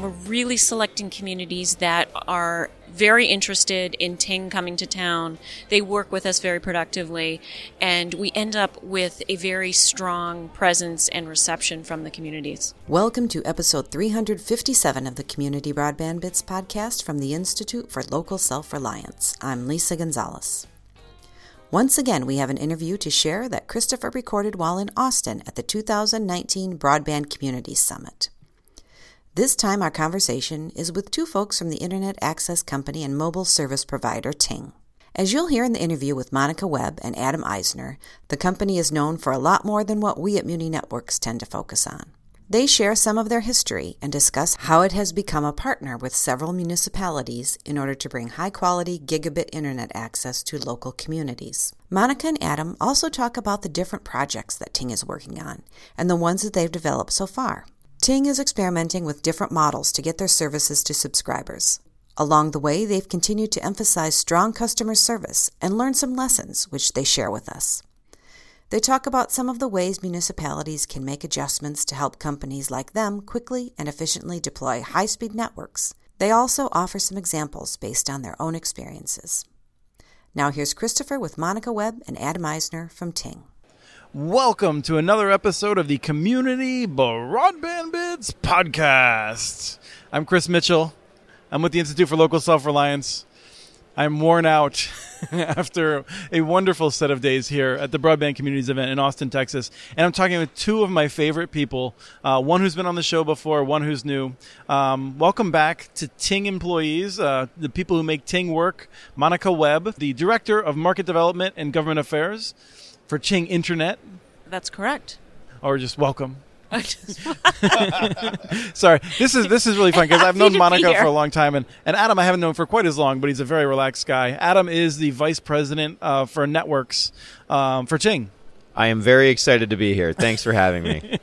We're really selecting communities that are very interested in Ting coming to town. They work with us very productively, and we end up with a very strong presence and reception from the communities. Welcome to episode 357 of the Community Broadband Bits podcast from the Institute for Local Self Reliance. I'm Lisa Gonzalez. Once again, we have an interview to share that Christopher recorded while in Austin at the 2019 Broadband Community Summit. This time, our conversation is with two folks from the Internet Access Company and mobile service provider Ting. As you'll hear in the interview with Monica Webb and Adam Eisner, the company is known for a lot more than what we at Muni Networks tend to focus on. They share some of their history and discuss how it has become a partner with several municipalities in order to bring high quality gigabit internet access to local communities. Monica and Adam also talk about the different projects that Ting is working on and the ones that they've developed so far. Ting is experimenting with different models to get their services to subscribers. Along the way, they've continued to emphasize strong customer service and learn some lessons, which they share with us. They talk about some of the ways municipalities can make adjustments to help companies like them quickly and efficiently deploy high speed networks. They also offer some examples based on their own experiences. Now, here's Christopher with Monica Webb and Adam Eisner from Ting. Welcome to another episode of the Community Broadband Bits podcast. I'm Chris Mitchell. I'm with the Institute for Local Self Reliance. I'm worn out after a wonderful set of days here at the Broadband Communities event in Austin, Texas. And I'm talking with two of my favorite people uh, one who's been on the show before, one who's new. Um, welcome back to Ting employees, uh, the people who make Ting work. Monica Webb, the Director of Market Development and Government Affairs for Ting Internet. That's correct. Or just welcome. Sorry, this is this is really fun because I've known Monica for a long time, and, and Adam I haven't known for quite as long, but he's a very relaxed guy. Adam is the vice president uh, for networks um, for Ting. I am very excited to be here. Thanks for having me.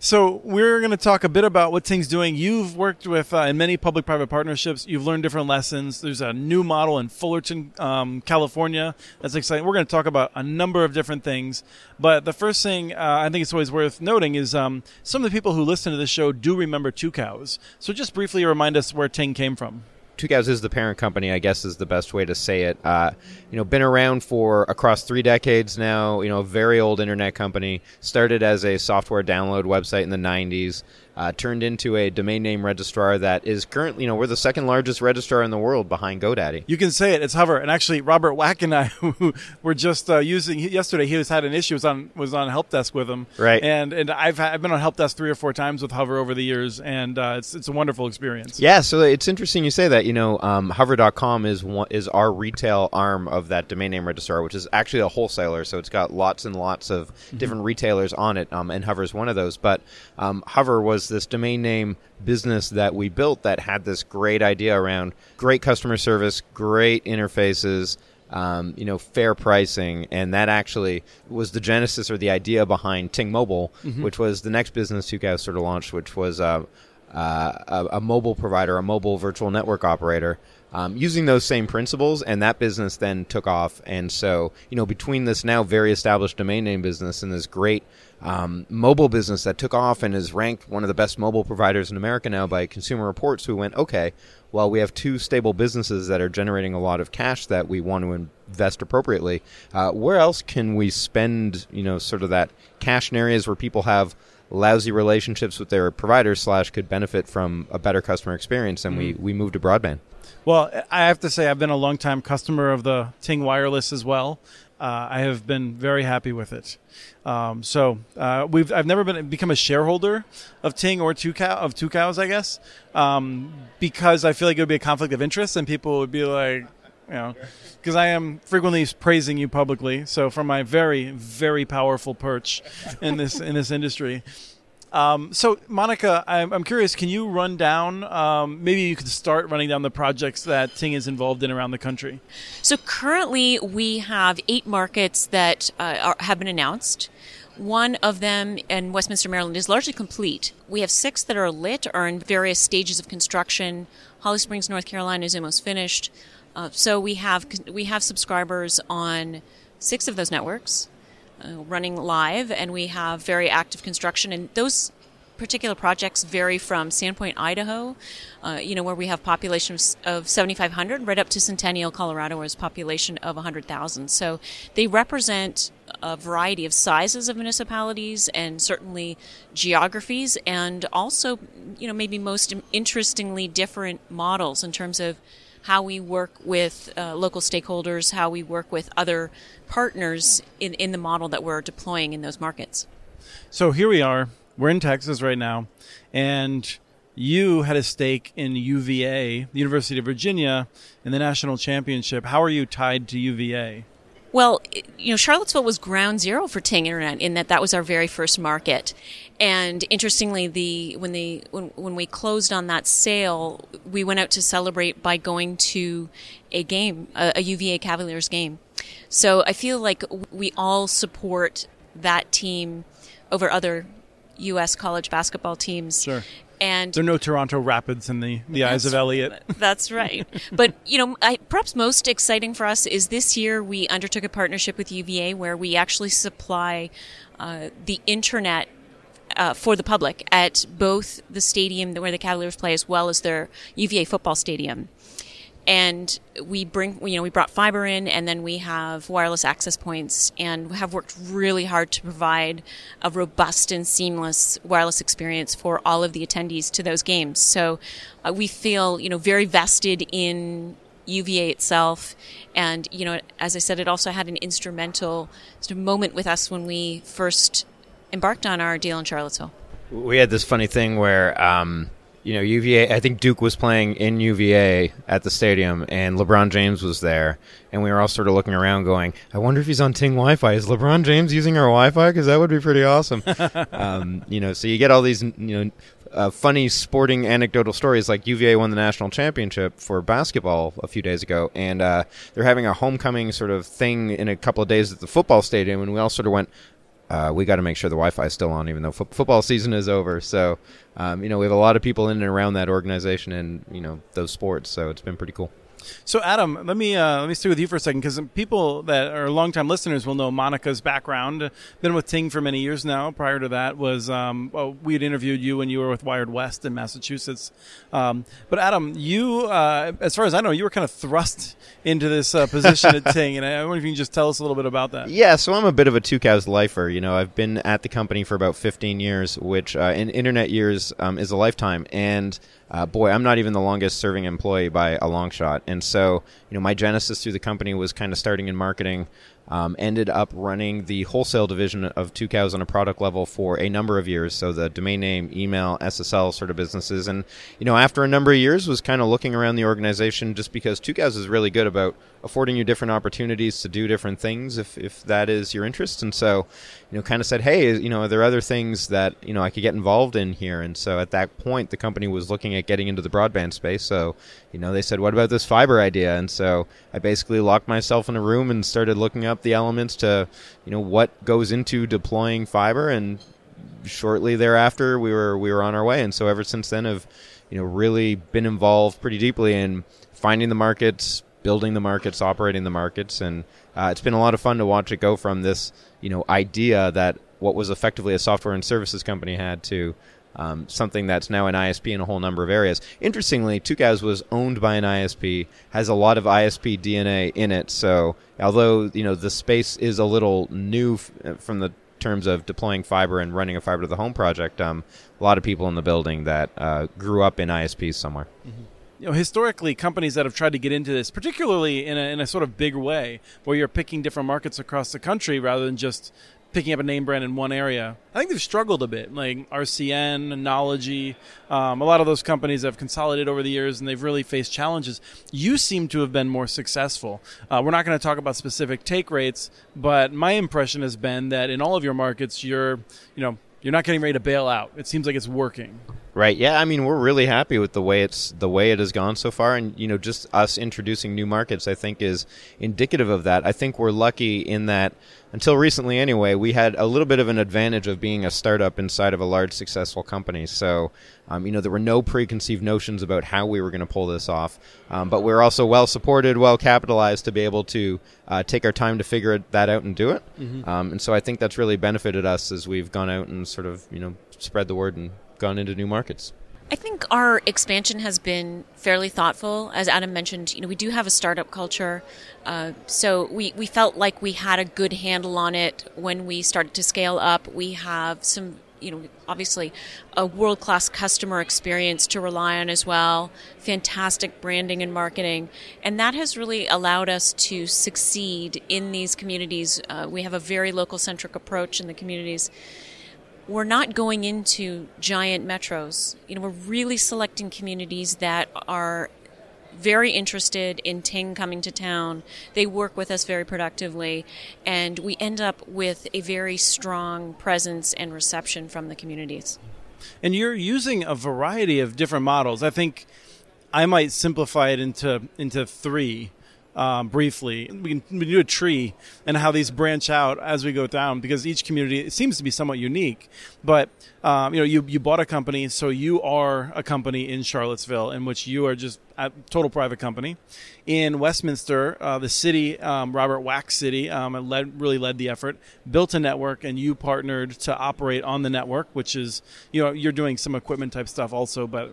So we're going to talk a bit about what Ting's doing. You've worked with uh, in many public-private partnerships. You've learned different lessons. There's a new model in Fullerton, um, California. That's exciting. We're going to talk about a number of different things. But the first thing uh, I think it's always worth noting is um, some of the people who listen to this show do remember Tucows. So just briefly remind us where Ting came from. Tucows is the parent company, I guess is the best way to say it. Uh, you know, been around for across three decades now. You know, a very old internet company. Started as a software download website in the '90s uh, turned into a domain name registrar that is currently, you know, we're the second largest registrar in the world behind GoDaddy. You can say it. It's Hover. And actually, Robert Wack and I who were just uh, using yesterday. He was had an issue. Was on was on help desk with him. Right. And and I've I've been on help desk three or four times with Hover over the years, and uh, it's it's a wonderful experience. Yeah. So it's interesting you say that. You know, um, Hover.com is one, is our retail arm of that domain name registrar, which is actually a wholesaler. So it's got lots and lots of mm-hmm. different retailers on it, um, and Hover is one of those. But um, Hover was this domain name business that we built that had this great idea around great customer service, great interfaces, um, you know, fair pricing, and that actually was the genesis or the idea behind Ting Mobile, mm-hmm. which was the next business you guys sort of launched, which was uh, uh, a, a, mobile provider, a mobile virtual network operator. Um, using those same principles, and that business then took off. And so, you know, between this now very established domain name business and this great um, mobile business that took off and is ranked one of the best mobile providers in America now by Consumer Reports, we went, okay, well, we have two stable businesses that are generating a lot of cash that we want to invest appropriately. Uh, where else can we spend, you know, sort of that cash in areas where people have lousy relationships with their providers slash could benefit from a better customer experience, and mm. we we moved to broadband. Well, I have to say I've been a long time customer of the Ting Wireless as well. Uh, I have been very happy with it. Um, so uh, we've I've never been become a shareholder of Ting or Tucow of Tucows, I guess, um, because I feel like it would be a conflict of interest, and people would be like, you know, because I am frequently praising you publicly. So from my very very powerful perch in this in this industry, um, so, Monica, I'm, I'm, curious. Can you run down? Um, maybe you could start running down the projects that Ting is involved in around the country. So, currently, we have eight markets that uh, are, have been announced. One of them in Westminster, Maryland, is largely complete. We have six that are lit, are in various stages of construction. Holly Springs, North Carolina, is almost finished. Uh, so we have we have subscribers on six of those networks uh, running live, and we have very active construction. And those particular projects vary from Sandpoint, Idaho, uh, you know, where we have population of, of 7,500, right up to Centennial, Colorado, where it's population of 100,000. So they represent a variety of sizes of municipalities and certainly geographies, and also, you know, maybe most interestingly different models in terms of how we work with uh, local stakeholders, how we work with other partners in, in the model that we're deploying in those markets. So here we are. We're in Texas right now, and you had a stake in UVA, the University of Virginia, in the national championship. How are you tied to UVA? Well, you know, Charlottesville was ground zero for Ting Internet in that that was our very first market. And interestingly, the when the when, when we closed on that sale, we went out to celebrate by going to a game, a, a UVA Cavaliers game. So I feel like we all support that team over other U.S. college basketball teams. Sure. And there are no Toronto Raptors in the, the eyes of Elliot. That's right. but you know, I, perhaps most exciting for us is this year we undertook a partnership with UVA where we actually supply uh, the internet uh, for the public at both the stadium where the Cavaliers play as well as their UVA football stadium. And we bring you know we brought fiber in and then we have wireless access points and have worked really hard to provide a robust and seamless wireless experience for all of the attendees to those games. So uh, we feel you know very vested in UVA itself. And you know as I said it also had an instrumental sort of moment with us when we first embarked on our deal in Charlottesville we had this funny thing where um you know, UVA. I think Duke was playing in UVA at the stadium, and LeBron James was there, and we were all sort of looking around, going, "I wonder if he's on Ting Wi-Fi. Is LeBron James using our Wi-Fi? Because that would be pretty awesome." um, you know, so you get all these, you know. Uh, funny sporting anecdotal stories like UVA won the national championship for basketball a few days ago, and uh, they're having a homecoming sort of thing in a couple of days at the football stadium, and we all sort of went, uh, we got to make sure the Wi-Fi is still on, even though football season is over. So, um, you know, we have a lot of people in and around that organization and you know those sports. So it's been pretty cool. So, Adam, let me uh, let me stay with you for a second because people that are longtime listeners will know Monica's background. Been with Ting for many years now. Prior to that, was um, well, we had interviewed you when you were with WiredWest in Massachusetts. Um, but Adam, you, uh, as far as I know, you were kind of thrust into this uh, position at Ting, and I wonder if you can just tell us a little bit about that. Yeah, so I'm a bit of a Tucows lifer. You know, I've been at the company for about 15 years, which uh, in internet years um, is a lifetime, and uh, boy, I'm not even the longest serving employee by a long shot. And so, you know, my genesis through the company was kind of starting in marketing. Um, ended up running the wholesale division of Tucows on a product level for a number of years. So the domain name, email, SSL sort of businesses, and you know after a number of years was kind of looking around the organization just because Tucows is really good about affording you different opportunities to do different things if, if that is your interest. And so, you know, kind of said, hey, you know, are there other things that, you know, I could get involved in here? And so at that point, the company was looking at getting into the broadband space. So, you know, they said, what about this fiber idea? And so I basically locked myself in a room and started looking up the elements to, you know, what goes into deploying fiber. And shortly thereafter, we were, we were on our way. And so ever since then, have, you know, really been involved pretty deeply in finding the markets, building the markets, operating the markets, and uh, it's been a lot of fun to watch it go from this you know idea that what was effectively a software and services company had to um, something that's now an ISP in a whole number of areas. Interestingly, Tucows was owned by an ISP, has a lot of ISP DNA in it. So although you know the space is a little new f- uh, from the terms of deploying fiber and running a fiber to the home project, um, a lot of people in the building that uh, grew up in ISPs somewhere. Mm-hmm you know, historically, companies that have tried to get into this, particularly in a, in a sort of big way, where you're picking different markets across the country rather than just picking up a name brand in one area. I think they've struggled a bit, like RCN, Knology, um, a lot of those companies have consolidated over the years and they've really faced challenges. You seem to have been more successful. Uh, we're not going to talk about specific take rates, but my impression has been that in all of your markets, you're, you know, you're not getting ready to bail out. It seems like it's working. Right. Yeah. I mean, we're really happy with the way it's the way it has gone so far, and you know, just us introducing new markets, I think, is indicative of that. I think we're lucky in that until recently, anyway, we had a little bit of an advantage of being a startup inside of a large, successful company. So, um, you know, there were no preconceived notions about how we were going to pull this off, um, but we're also well supported, well capitalized to be able to uh, take our time to figure that out and do it. Mm-hmm. Um, and so, I think that's really benefited us as we've gone out and sort of, you know, spread the word and gone into new markets. I think our expansion has been fairly thoughtful. As Adam mentioned, you know, we do have a startup culture, uh, so we, we felt like we had a good handle on it when we started to scale up. We have some, you know, obviously a world class customer experience to rely on as well, fantastic branding and marketing, and that has really allowed us to succeed in these communities. Uh, we have a very local centric approach in the communities we're not going into giant metros. You know, we're really selecting communities that are very interested in Ting coming to town. They work with us very productively, and we end up with a very strong presence and reception from the communities. And you're using a variety of different models. I think I might simplify it into into three um, briefly. We can, we can do a tree and how these branch out as we go down because each community it seems to be somewhat unique. But um, you know, you you bought a company, so you are a company in Charlottesville in which you are just a total private company. In Westminster, uh, the city, um, Robert Wack's City, um, led, really led the effort, built a network, and you partnered to operate on the network, which is, you know, you're doing some equipment type stuff also, but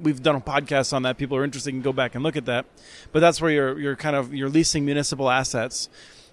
we've done a podcast on that. People are interested, can go back and look at that. But that's where you're, you're kind of, you're leasing municipal assets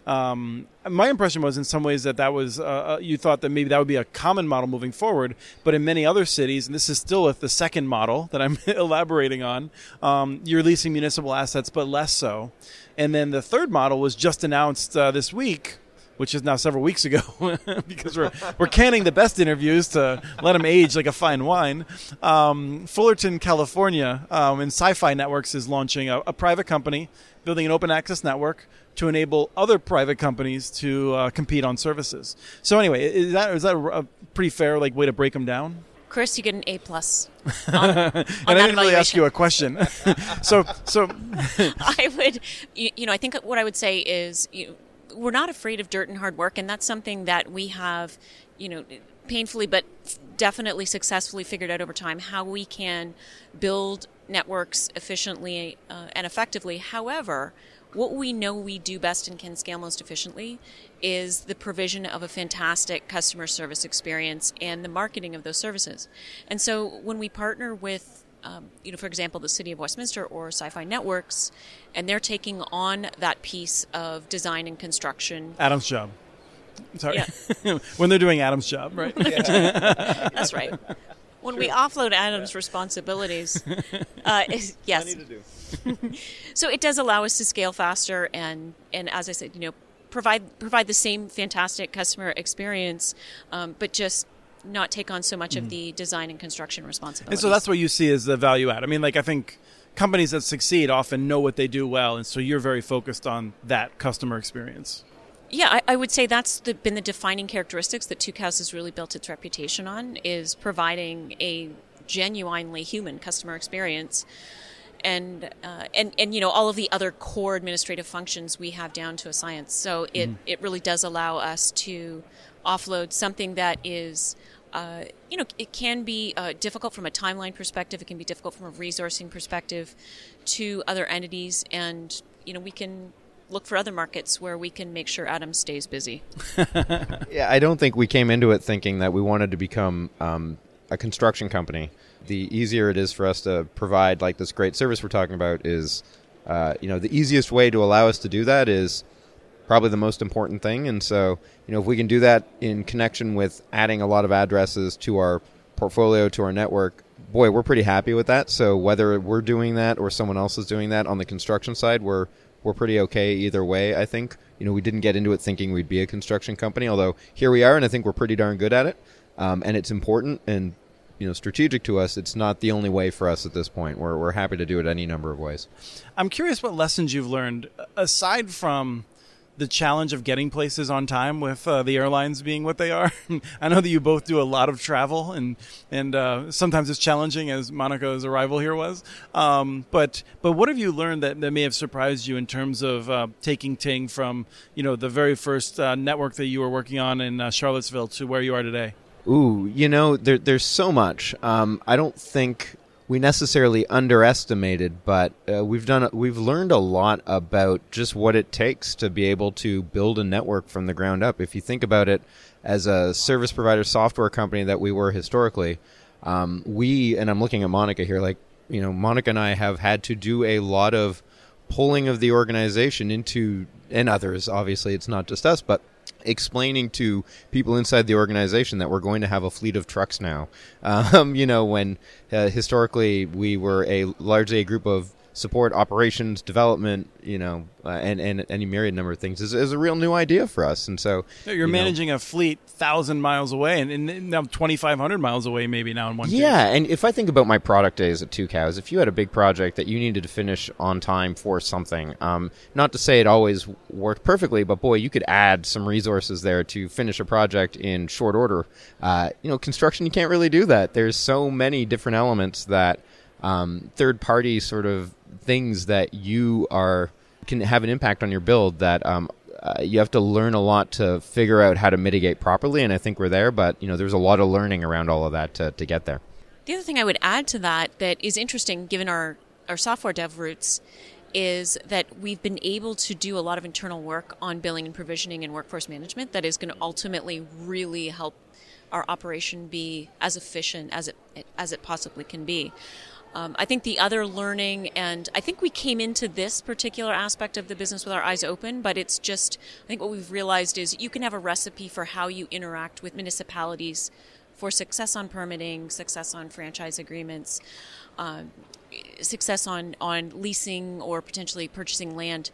um, my impression was, in some ways, that that was uh, uh, you thought that maybe that would be a common model moving forward. But in many other cities, and this is still the second model that I'm elaborating on, um, you're leasing municipal assets, but less so. And then the third model was just announced uh, this week, which is now several weeks ago, because we're we're canning the best interviews to let them age like a fine wine. Um, Fullerton, California, um, and SiFi Networks is launching a, a private company building an open access network to enable other private companies to uh, compete on services. So anyway, is that is that a pretty fair like way to break them down? Chris, you get an A plus. and I didn't really ask you a question. so so I would you, you, know I think what I would say is you, we're not afraid of dirt and hard work, and that's something that we have you know painfully but definitely successfully figured out over time how we can build networks efficiently uh, and effectively. However, what we know we do best and can scale most efficiently is the provision of a fantastic customer service experience and the marketing of those services. And so when we partner with um, you know, for example, the City of Westminster or SiFi Networks, and they're taking on that piece of design and construction. Adam's job. Sorry, yeah. when they're doing Adam's job, right? That's right when we offload Adam's responsibilities, uh, yes. so it does allow us to scale faster and, and as I said, you know, provide provide the same fantastic customer experience, um, but just not take on so much mm-hmm. of the design and construction responsibilities. And so that's what you see as the value add. I mean, like I think companies that succeed often know what they do well, and so you're very focused on that customer experience. Yeah, I, I would say that's the, been the defining characteristics that Tucows has really built its reputation on is providing a genuinely human customer experience. And, uh, and and you know all of the other core administrative functions we have down to a science. So it, mm-hmm. it really does allow us to offload something that is uh, you know, it can be uh, difficult from a timeline perspective. It can be difficult from a resourcing perspective to other entities, and you know, we can look for other markets where we can make sure Adam stays busy. yeah, I don't think we came into it thinking that we wanted to become um, a construction company. The easier it is for us to provide like this great service we're talking about is, uh, you know, the easiest way to allow us to do that is probably the most important thing. And so, you know, if we can do that in connection with adding a lot of addresses to our portfolio, to our network, boy, we're pretty happy with that. So whether we're doing that or someone else is doing that on the construction side, we're we're pretty okay either way. I think you know we didn't get into it thinking we'd be a construction company, although here we are, and I think we're pretty darn good at it. Um, and it's important and you know strategic to us. It's not the only way for us at this point. We're we're happy to do it any number of ways. I'm curious what lessons you've learned aside from the challenge of getting places on time with uh, the airlines being what they are. I know that you both do a lot of travel, and and uh, sometimes it's challenging, as Monica's arrival here was. Um, but but what have you learned that, that may have surprised you in terms of uh, taking Ting from you know the very first uh, network that you were working on in uh, Charlottesville to where you are today? Ooh, you know, there, there's so much. Um, I don't think we necessarily underestimated, but uh, we've done we've learned a lot about just what it takes to be able to build a network from the ground up. If you think about it as a service provider software company that we were historically, um, we and I'm looking at Monica here, like you know, Monica and I have had to do a lot of pulling of the organization into and others. Obviously, it's not just us, but explaining to people inside the organization that we're going to have a fleet of trucks now. Um, you know, when uh, historically we were a largely a group of support operations development you know uh, and and any myriad number of things is, is a real new idea for us. And so you're you managing know, a fleet thousand miles away and, and now 2500 miles away maybe now in one yeah case. and if i think about my product days at Tucows if you had a big project that you needed to finish on time for something um, not to say it always worked perfectly but boy you could add some resources there to finish a project in short order. Uh, you know construction you can't really do that. There's so many different elements that um, third party sort of things that you are can have an impact on your build that um, uh, you have to learn a lot to figure out how to mitigate properly. And I think we're there, but you know, there's a lot of learning around all of that to, to get there. The other thing I would add to that that is interesting, given our our software dev roots, is that we've been able to do a lot of internal work on billing and provisioning and workforce management that is going to ultimately really help our operation be as efficient as it as it possibly can be. Um, I think the other learning, and I think we came into this particular aspect of the business with our eyes open, but it's just, I think what we've realized is you can have a recipe for how you interact with municipalities for success on permitting, success on franchise agreements, um, success on, on leasing or potentially purchasing land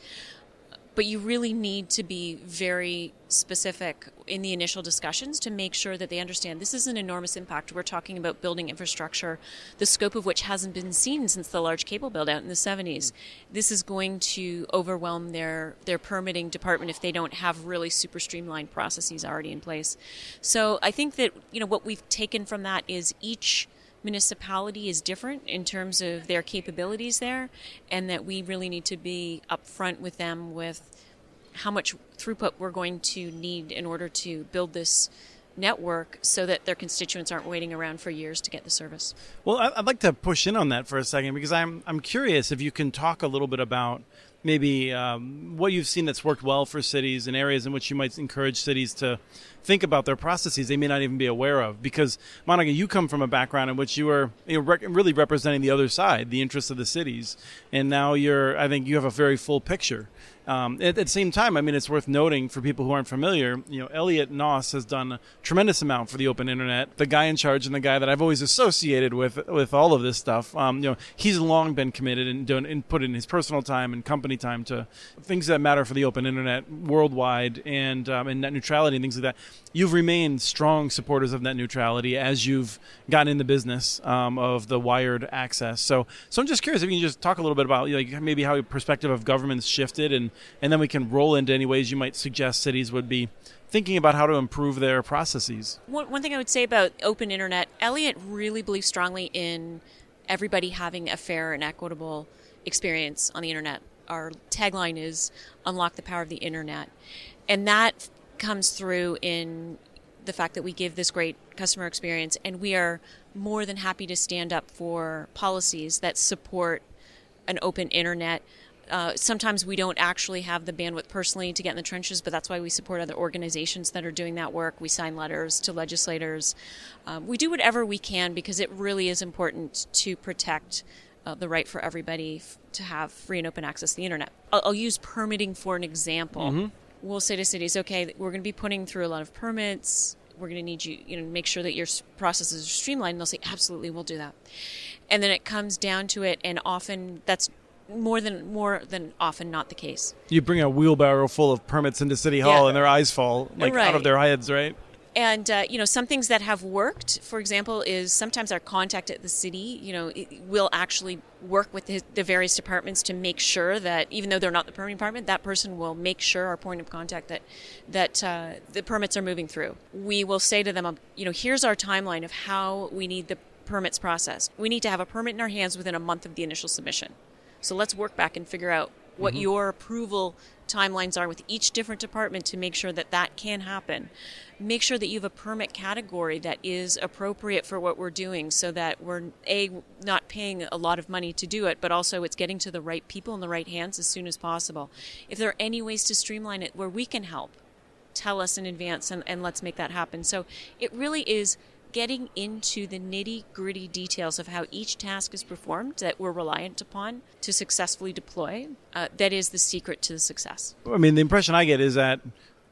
but you really need to be very specific in the initial discussions to make sure that they understand this is an enormous impact. We're talking about building infrastructure, the scope of which hasn't been seen since the large cable build out in the 70s. Mm-hmm. This is going to overwhelm their, their permitting department if they don't have really super streamlined processes already in place. So I think that, you know, what we've taken from that is each municipality is different in terms of their capabilities there, and that we really need to be upfront with them with how much throughput we're going to need in order to build this network so that their constituents aren't waiting around for years to get the service. Well, I'd like to push in on that for a second because I'm I'm curious if you can talk a little bit about maybe um, what you've seen that's worked well for cities and areas in which you might encourage cities to think about their processes they may not even be aware of. Because Monica, you come from a background in which you were you know, rec- really representing the other side, the interests of the cities, and now you're. I think you have a very full picture. Um, at, at, the same time, I mean, it's worth noting for people who aren't familiar. You know, Elliot Noss has done a tremendous amount for the open internet. The guy in charge and the guy that I've always associated with with all of this stuff. Um, you know, he's long been committed and done and put in his personal time and company time to things that matter for the open internet worldwide and um, and net neutrality and things like that you've remained strong supporters of net neutrality as you've gotten in the business um, of the wired access. So, so I'm just curious if you can just talk a little bit about like maybe how your perspective of government's shifted, and and then we can roll into any ways you might suggest cities would be thinking about how to improve their processes. One, one thing I would say about open internet, Elliot really believes strongly in everybody having a fair and equitable experience on the internet. Our tagline is unlock the power of the internet. And that comes through in the fact that we give this great customer experience and we are more than happy to stand up for policies that support an open internet. Uh, sometimes we don't actually have the bandwidth personally to get in the trenches, but that's why we support other organizations that are doing that work. We sign letters to legislators. Um, we do whatever we can because it really is important to protect uh, the right for everybody f- to have free and open access to the internet. I'll, I'll use permitting for an example. Mm-hmm we'll say to cities, okay, we're going to be putting through a lot of permits. We're going to need you, you know, make sure that your processes are streamlined. And they'll say, absolutely, we'll do that. And then it comes down to it, and often that's more than more than often not the case. You bring a wheelbarrow full of permits into City Hall, yeah. and their eyes fall like right. out of their heads, right? And uh, you know, some things that have worked, for example, is sometimes our contact at the city, you know, will actually work with the, the, various departments to make sure that even though they're not the permitting department, that person will make sure our point of contact that that uh, the permits are moving through. We will say to them, um, you know, here's our timeline of how we need the permits processed. We need to have a permit in our hands within a month of the initial submission. So let's work back and figure out what mm-hmm. your approval timelines are with each different department to make sure that that can happen. Make sure that you have a permit category that is appropriate for what we're doing so that we're a not paying a lot of money to do it, but also it's getting to the right people in the right hands as soon as possible. If there are any ways to streamline it where we can help, tell us in advance and, and let's make that happen. So it really is getting into the nitty gritty details of how each task is performed that we're reliant upon to successfully deploy, uh, that is the secret to the success. I mean, the impression I get is that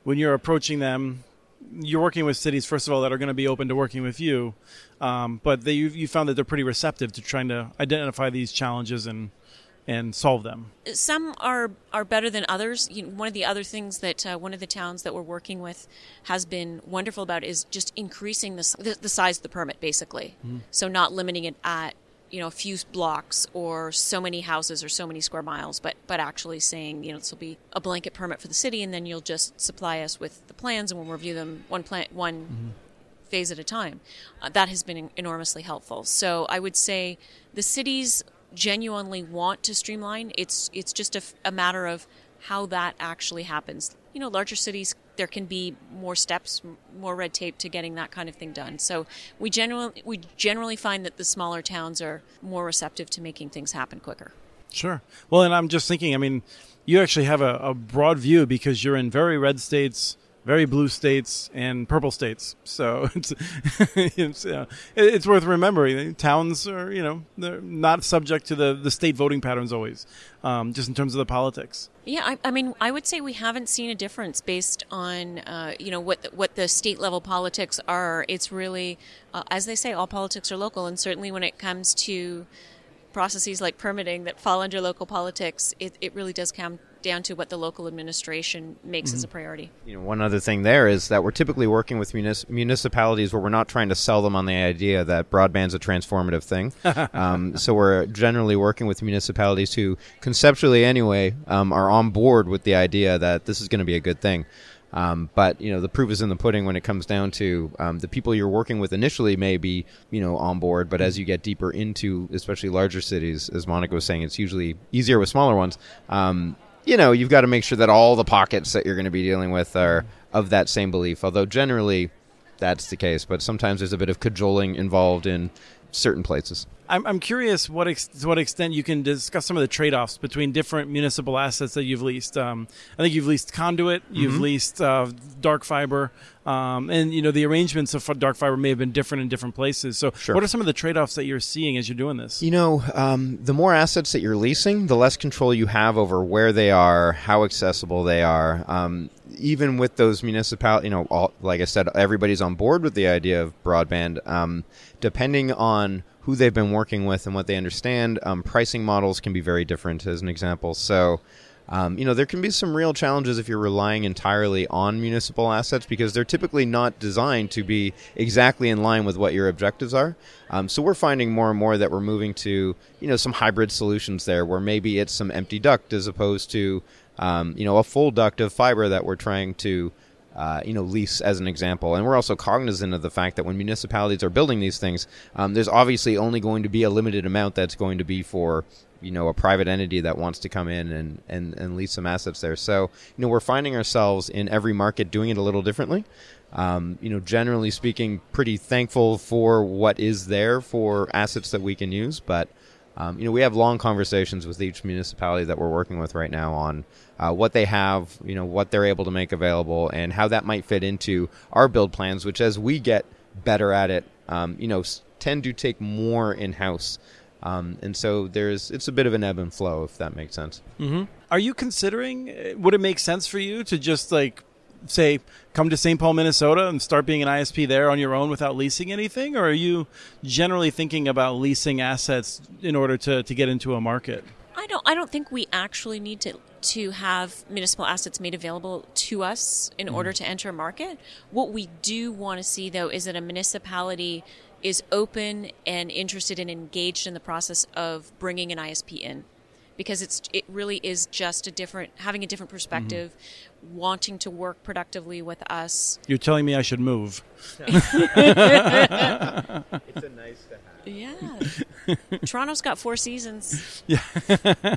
when you're approaching them, you're working with cities, first of all, that are going to be open to working with you, um, but they, you, you found that they're pretty receptive to trying to identify these challenges and and solve them. Some are are better than others. You know, one of the other things that uh, one of the towns that we're working with has been wonderful about is just increasing the the, the size of the permit, basically. Mm-hmm. So not limiting it at you know a few blocks or so many houses or so many square miles, but but actually saying you know this will be a blanket permit for the city, and then you'll just supply us with the plans, and we'll review them one plan one. Mm-hmm. Phase at a time. Uh, that has been enormously helpful. So I would say the cities genuinely want to streamline. It's it's just a, a matter of how that actually happens. You know, larger cities there can be more steps, more red tape to getting that kind of thing done. So we generally we generally find that the smaller towns are more receptive to making things happen quicker. Sure. Well, and I'm just thinking. I mean, you actually have a, a broad view because you're in very red states very blue states and purple states. So it's it's, it's worth remembering. Towns are you know they're not subject to the, the state voting patterns always, um, just in terms of the politics. Yeah, I, I, mean, I would say we haven't seen a difference based on uh, you know what the, what the state level politics are. It's really, uh, as they say, all politics are local, and certainly when it comes to processes like permitting that fall under local politics, it, it really does come down to what the local administration makes mm-hmm. as a priority. You know, one other thing there is that we're typically working with munis- municipalities where we're not trying to sell them on the idea that broadband's a transformative thing. um, so we're generally working with municipalities who, conceptually anyway, um, are on board with the idea that this is going to be a good thing. Um, but you know the proof is in the pudding when it comes down to um, the people you're working with initially may be you know on board, but as you get deeper into especially larger cities, as Monica was saying, it's usually easier with smaller ones. Um, you know, you've got to make sure that all the pockets that you're going to be dealing with are of that same belief. Although generally, that's the case, but sometimes there's a bit of cajoling involved in certain places. I'm, I'm curious what ex- to what extent you can discuss some of the trade offs between different municipal assets that you've leased. Um, I think you've leased conduit, you've mm-hmm. leased uh, dark fiber, um, and you know the arrangements of dark fiber may have been different in different places. So, sure. what are some of the trade offs that you're seeing as you're doing this? You know, um, the more assets that you're leasing, the less control you have over where they are, how accessible they are um, even with those municipal, you know, all, like I said, everybody's on board with the idea of broadband. Um, depending on who they've been working with and what they understand. Um, pricing models can be very different, as an example. So, um, you know, there can be some real challenges if you're relying entirely on municipal assets because they're typically not designed to be exactly in line with what your objectives are. Um, so we're finding more and more that we're moving to, you know, some hybrid solutions there where maybe it's some empty duct as opposed to, um, you know, a full duct of fiber that we're trying to uh, you know, lease as an example. And we're also cognizant of the fact that when municipalities are building these things, um, there's obviously only going to be a limited amount that's going to be for you know a private entity that wants to come in and, and, and lease some assets there. So you know we're finding ourselves in every market doing it a little differently. Um, you know, generally speaking, pretty thankful for what is there for assets that we can use, but um, you know, we have long conversations with each municipality that we're working with right now on uh, what they have, you know, what they're able to make available, and how that might fit into our build plans. Which, as we get better at it, um, you know, tend to take more in house. Um, and so there's it's a bit of an ebb and flow, if that makes sense. Mm-hmm. Are you considering? Uh, would it make sense for you to just like say come to St. Paul, Minnesota and start being an ISP there on your own without leasing anything? Or are you generally thinking about leasing assets in order to, to get into a market? I don't I don't think we actually need to to have municipal assets made available to us in mm. order to enter a market. What we do want to see though is that a municipality is open and interested and engaged in the process of bringing an ISP in because it's it really is just a different having a different perspective mm-hmm. wanting to work productively with us. You're telling me i should move. It's a nice to have. Yeah. Toronto's got four seasons. Yeah.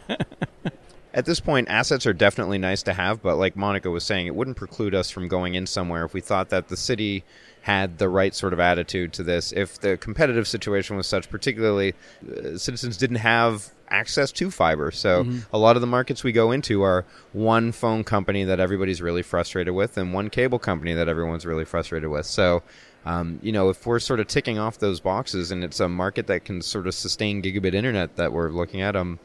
At this point, assets are definitely nice to have, but like Monica was saying, it wouldn't preclude us from going in somewhere if we thought that the city had the right sort of attitude to this. If the competitive situation was such, particularly uh, citizens didn't have access to fiber. So mm-hmm. a lot of the markets we go into are one phone company that everybody's really frustrated with and one cable company that everyone's really frustrated with. So um, you know, if we're sort of ticking off those boxes and it's a market that can sort of sustain gigabit internet that we're looking at, um,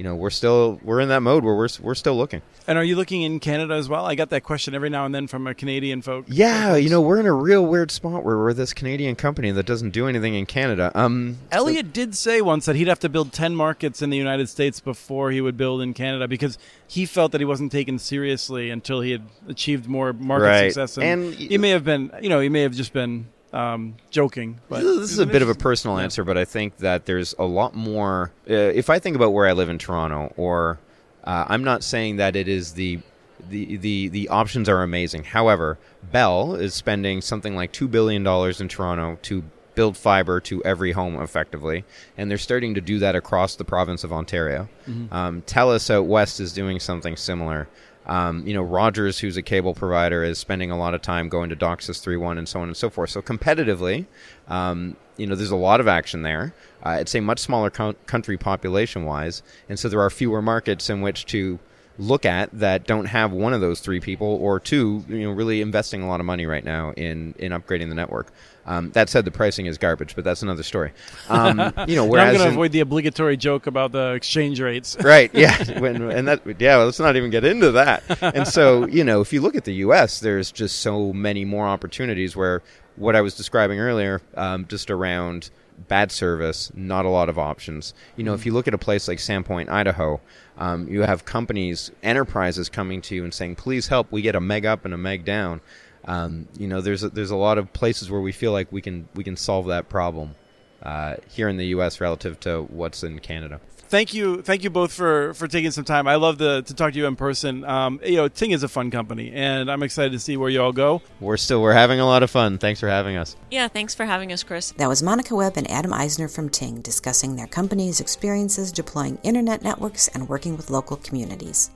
you know we're still we're in that mode where we're we're still looking. And are you looking in Canada as well? I got that question every now and then from a Canadian folk. Yeah, you know we're in a real weird spot where we're this Canadian company that doesn't do anything in Canada. Um, Elliot so- did say once that he'd have to build ten markets in the United States before he would build in Canada because he felt that he wasn't taken seriously until he had achieved more market right. success. And, and he may have been, you know, he may have just been um, joking. But this is a bit of a personal yeah. answer, but I think that there's a lot more. Uh, if I think about where I live in Toronto, or uh, I'm not saying that it is the the, the the options are amazing. However, Bell is spending something like two billion dollars in Toronto to build fiber to every home effectively, and they're starting to do that across the province of Ontario. Mm-hmm. Um, Telus out west is doing something similar. Um, you know, Rogers, who's a cable provider, is spending a lot of time going to DOCSIS 3.1 and so on and so forth. So competitively, um, you know, there's a lot of action there. Uh, it's a much smaller co- country population-wise, and so there are fewer markets in which to look at that don't have one of those three people or two, you know, really investing a lot of money right now in in upgrading the network. Um, that said, the pricing is garbage, but that's another story. Um, you know, whereas I'm going to avoid the obligatory joke about the exchange rates. right? Yeah, when, and that yeah, well, let's not even get into that. And so, you know, if you look at the U.S., there's just so many more opportunities where what I was describing earlier, um, just around bad service, not a lot of options. You know, if you look at a place like Sandpoint, Idaho, um, you have companies, enterprises coming to you and saying, "Please help. We get a meg up and a meg down." Um, you know, there's a, there's a lot of places where we feel like we can we can solve that problem uh, here in the U.S. relative to what's in Canada. Thank you, thank you both for, for taking some time. I love the, to talk to you in person. Um, you know, Ting is a fun company, and I'm excited to see where you all go. We're still we're having a lot of fun. Thanks for having us. Yeah, thanks for having us, Chris. That was Monica Webb and Adam Eisner from Ting discussing their company's experiences deploying internet networks and working with local communities.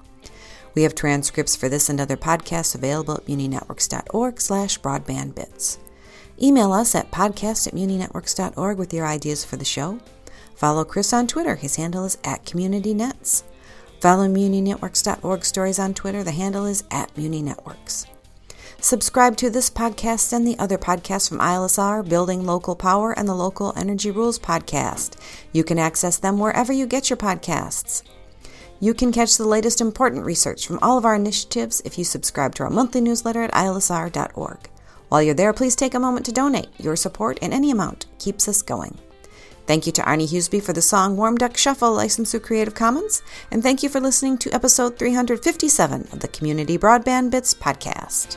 We have transcripts for this and other podcasts available at muninetworks.org slash broadbandbits. Email us at podcast at muninetworks.org with your ideas for the show. Follow Chris on Twitter. His handle is at CommunityNets. Follow muninetworks.org stories on Twitter. The handle is at muninetworks. Subscribe to this podcast and the other podcasts from ILSR, Building Local Power, and the Local Energy Rules podcast. You can access them wherever you get your podcasts. You can catch the latest important research from all of our initiatives if you subscribe to our monthly newsletter at ilsr.org. While you're there, please take a moment to donate. Your support in any amount keeps us going. Thank you to Arnie Huseby for the song Warm Duck Shuffle, licensed through Creative Commons, and thank you for listening to episode 357 of the Community Broadband Bits podcast.